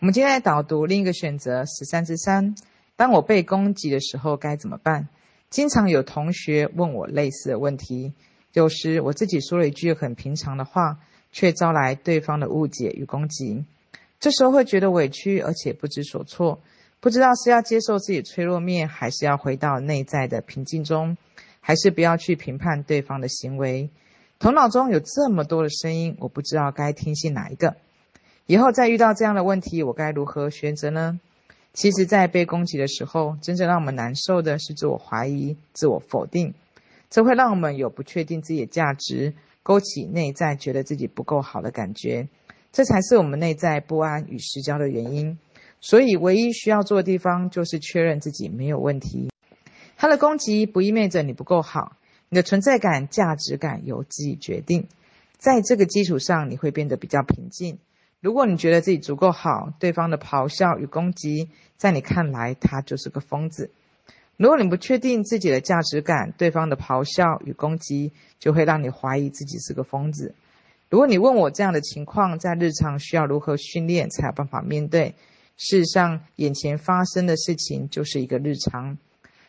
我们今天来导读另一个选择十三之三。当我被攻击的时候该怎么办？经常有同学问我类似的问题，有时我自己说了一句很平常的话，却招来对方的误解与攻击。这时候会觉得委屈，而且不知所措，不知道是要接受自己脆弱面，还是要回到内在的平静中，还是不要去评判对方的行为。头脑中有这么多的声音，我不知道该听信哪一个。以后再遇到这样的问题，我该如何选择呢？其实，在被攻击的时候，真正让我们难受的是自我怀疑、自我否定，这会让我们有不确定自己的价值，勾起内在觉得自己不够好的感觉，这才是我们内在不安与失焦的原因。所以，唯一需要做的地方就是确认自己没有问题。他的攻击不意味着你不够好，你的存在感、价值感由自己决定。在这个基础上，你会变得比较平静。如果你觉得自己足够好，对方的咆哮与攻击，在你看来他就是个疯子。如果你不确定自己的价值感，对方的咆哮与攻击就会让你怀疑自己是个疯子。如果你问我这样的情况在日常需要如何训练才有办法面对，事实上，眼前发生的事情就是一个日常。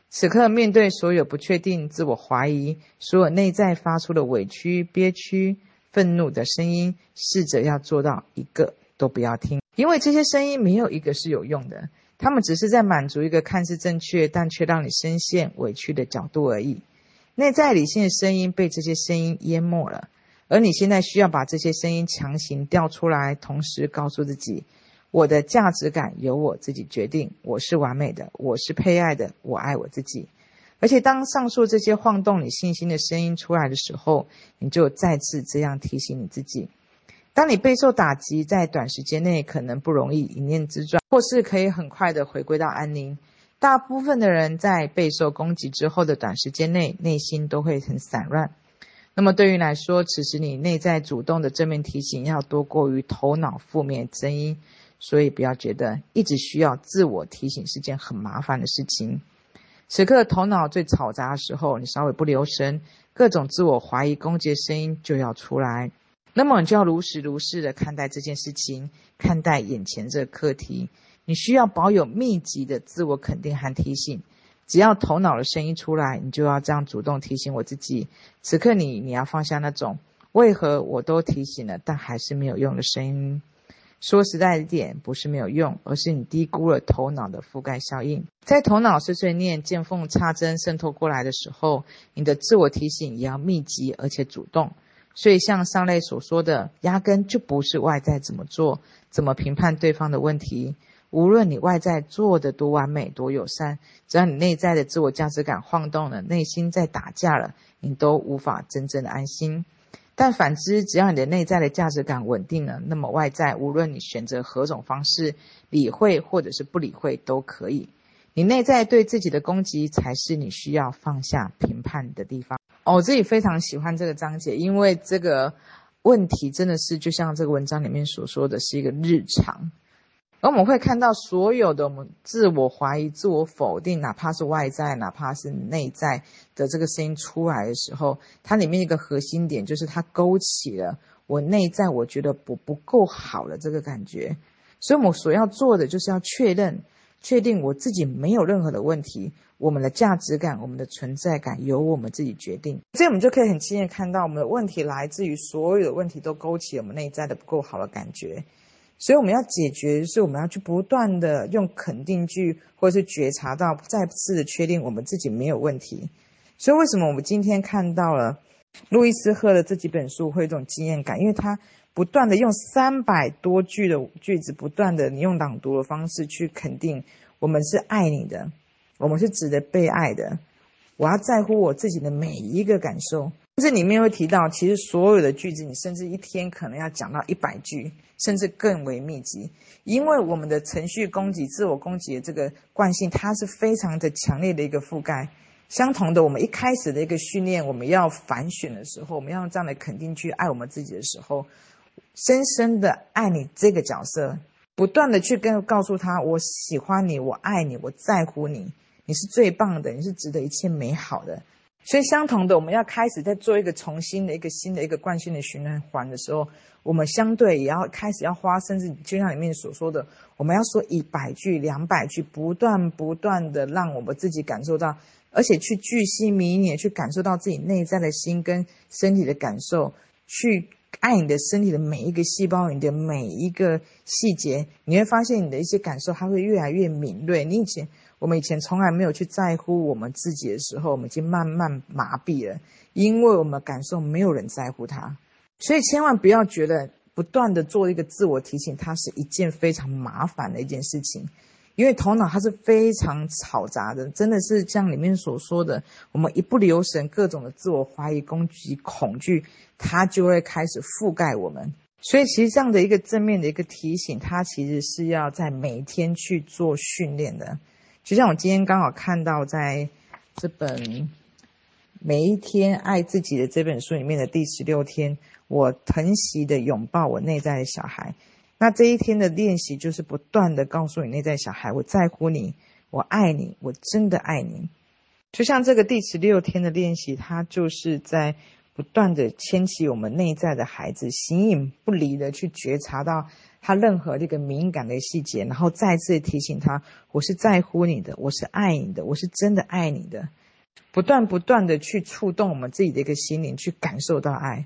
此刻面对所有不确定、自我怀疑，所有内在发出的委屈、憋屈。愤怒的声音，试着要做到一个都不要听，因为这些声音没有一个是有用的，他们只是在满足一个看似正确但却让你深陷委屈的角度而已。内在理性的声音被这些声音淹没了，而你现在需要把这些声音强行调出来，同时告诉自己：我的价值感由我自己决定，我是完美的，我是配爱的，我爱我自己。而且，当上述这些晃动你信心的声音出来的时候，你就再次这样提醒你自己：当你备受打击，在短时间内可能不容易一念之转，或是可以很快的回归到安宁。大部分的人在备受攻击之后的短时间内，内心都会很散乱。那么，对于来说，此时你内在主动的正面提醒要多过于头脑负面声音，所以不要觉得一直需要自我提醒是件很麻烦的事情。此刻头脑最嘈杂的时候，你稍微不留神，各种自我怀疑、攻击的声音就要出来。那么你就要如实如是的看待这件事情，看待眼前这个课题。你需要保有密集的自我肯定和提醒。只要头脑的声音出来，你就要这样主动提醒我自己。此刻你你要放下那种为何我都提醒了，但还是没有用的声音。说实在一点，不是没有用，而是你低估了头脑的覆盖效应。在头脑碎碎念、见缝插针渗透过来的时候，你的自我提醒也要密集而且主动。所以，像上类所说的，压根就不是外在怎么做、怎么评判对方的问题。无论你外在做得多完美、多友善，只要你内在的自我价值感晃动了，内心在打架了，你都无法真正的安心。但反之，只要你的内在的价值感稳定了，那么外在无论你选择何种方式理会或者是不理会都可以。你内在对自己的攻击才是你需要放下评判的地方。哦，我自己非常喜欢这个章节，因为这个问题真的是就像这个文章里面所说的是一个日常。而我们会看到所有的我们自我怀疑、自我否定，哪怕是外在，哪怕是内在的这个声音出来的时候，它里面一个核心点就是它勾起了我内在我觉得不不够好的这个感觉。所以，我们所要做的就是要确认、确定我自己没有任何的问题，我们的价值感、我们的存在感由我们自己决定。这样我们就可以很轻易看到，我们的问题来自于所有的问题都勾起我们内在的不够好的感觉。所以我们要解决，是我们要去不断的用肯定句，或者是觉察到，再次的确定我们自己没有问题。所以为什么我们今天看到了路易斯·赫的这几本书会有这种经验感？因为他不断的用三百多句的句子，不断的你用朗读的方式去肯定我们是爱你的，我们是值得被爱的。我要在乎我自己的每一个感受。这里面会提到，其实所有的句子，你甚至一天可能要讲到一百句，甚至更为密集，因为我们的程序攻击、自我攻击的这个惯性，它是非常的强烈的一个覆盖。相同的，我们一开始的一个训练，我们要反选的时候，我们要用这样的肯定去爱我们自己的时候，深深的爱你这个角色，不断的去跟告诉他，我喜欢你，我爱你，我在乎你，你是最棒的，你是值得一切美好的。所以相同的，我们要开始在做一个重新的一个新的一个惯性的循环的时候，我们相对也要开始要花，甚至就像里面所说的，我们要说一百句、两百句，不断不断的让我们自己感受到，而且去巨细靡遗去感受到自己内在的心跟身体的感受，去爱你的身体的每一个细胞，你的每一个细节，你会发现你的一些感受，它会越来越敏锐。你以前。我们以前从来没有去在乎我们自己的时候，我们已经慢慢麻痹了，因为我们感受没有人在乎他，所以千万不要觉得不断的做一个自我提醒，它是一件非常麻烦的一件事情，因为头脑它是非常嘈杂的，真的是像里面所说的，我们一不留神，各种的自我怀疑、攻击、恐惧，它就会开始覆盖我们。所以其实这样的一个正面的一个提醒，它其实是要在每天去做训练的。就像我今天刚好看到，在这本《每一天爱自己的》这本书里面的第十六天，我疼惜的拥抱我内在的小孩。那这一天的练习就是不断的告诉你内在小孩，我在乎你，我爱你，我真的爱你。就像这个第十六天的练习，它就是在不断的牵起我们内在的孩子，形影不离的去觉察到。他任何这个敏感的细节，然后再次提醒他：我是在乎你的，我是爱你的，我是真的爱你的。不断不断的去触动我们自己的一个心灵，去感受到爱。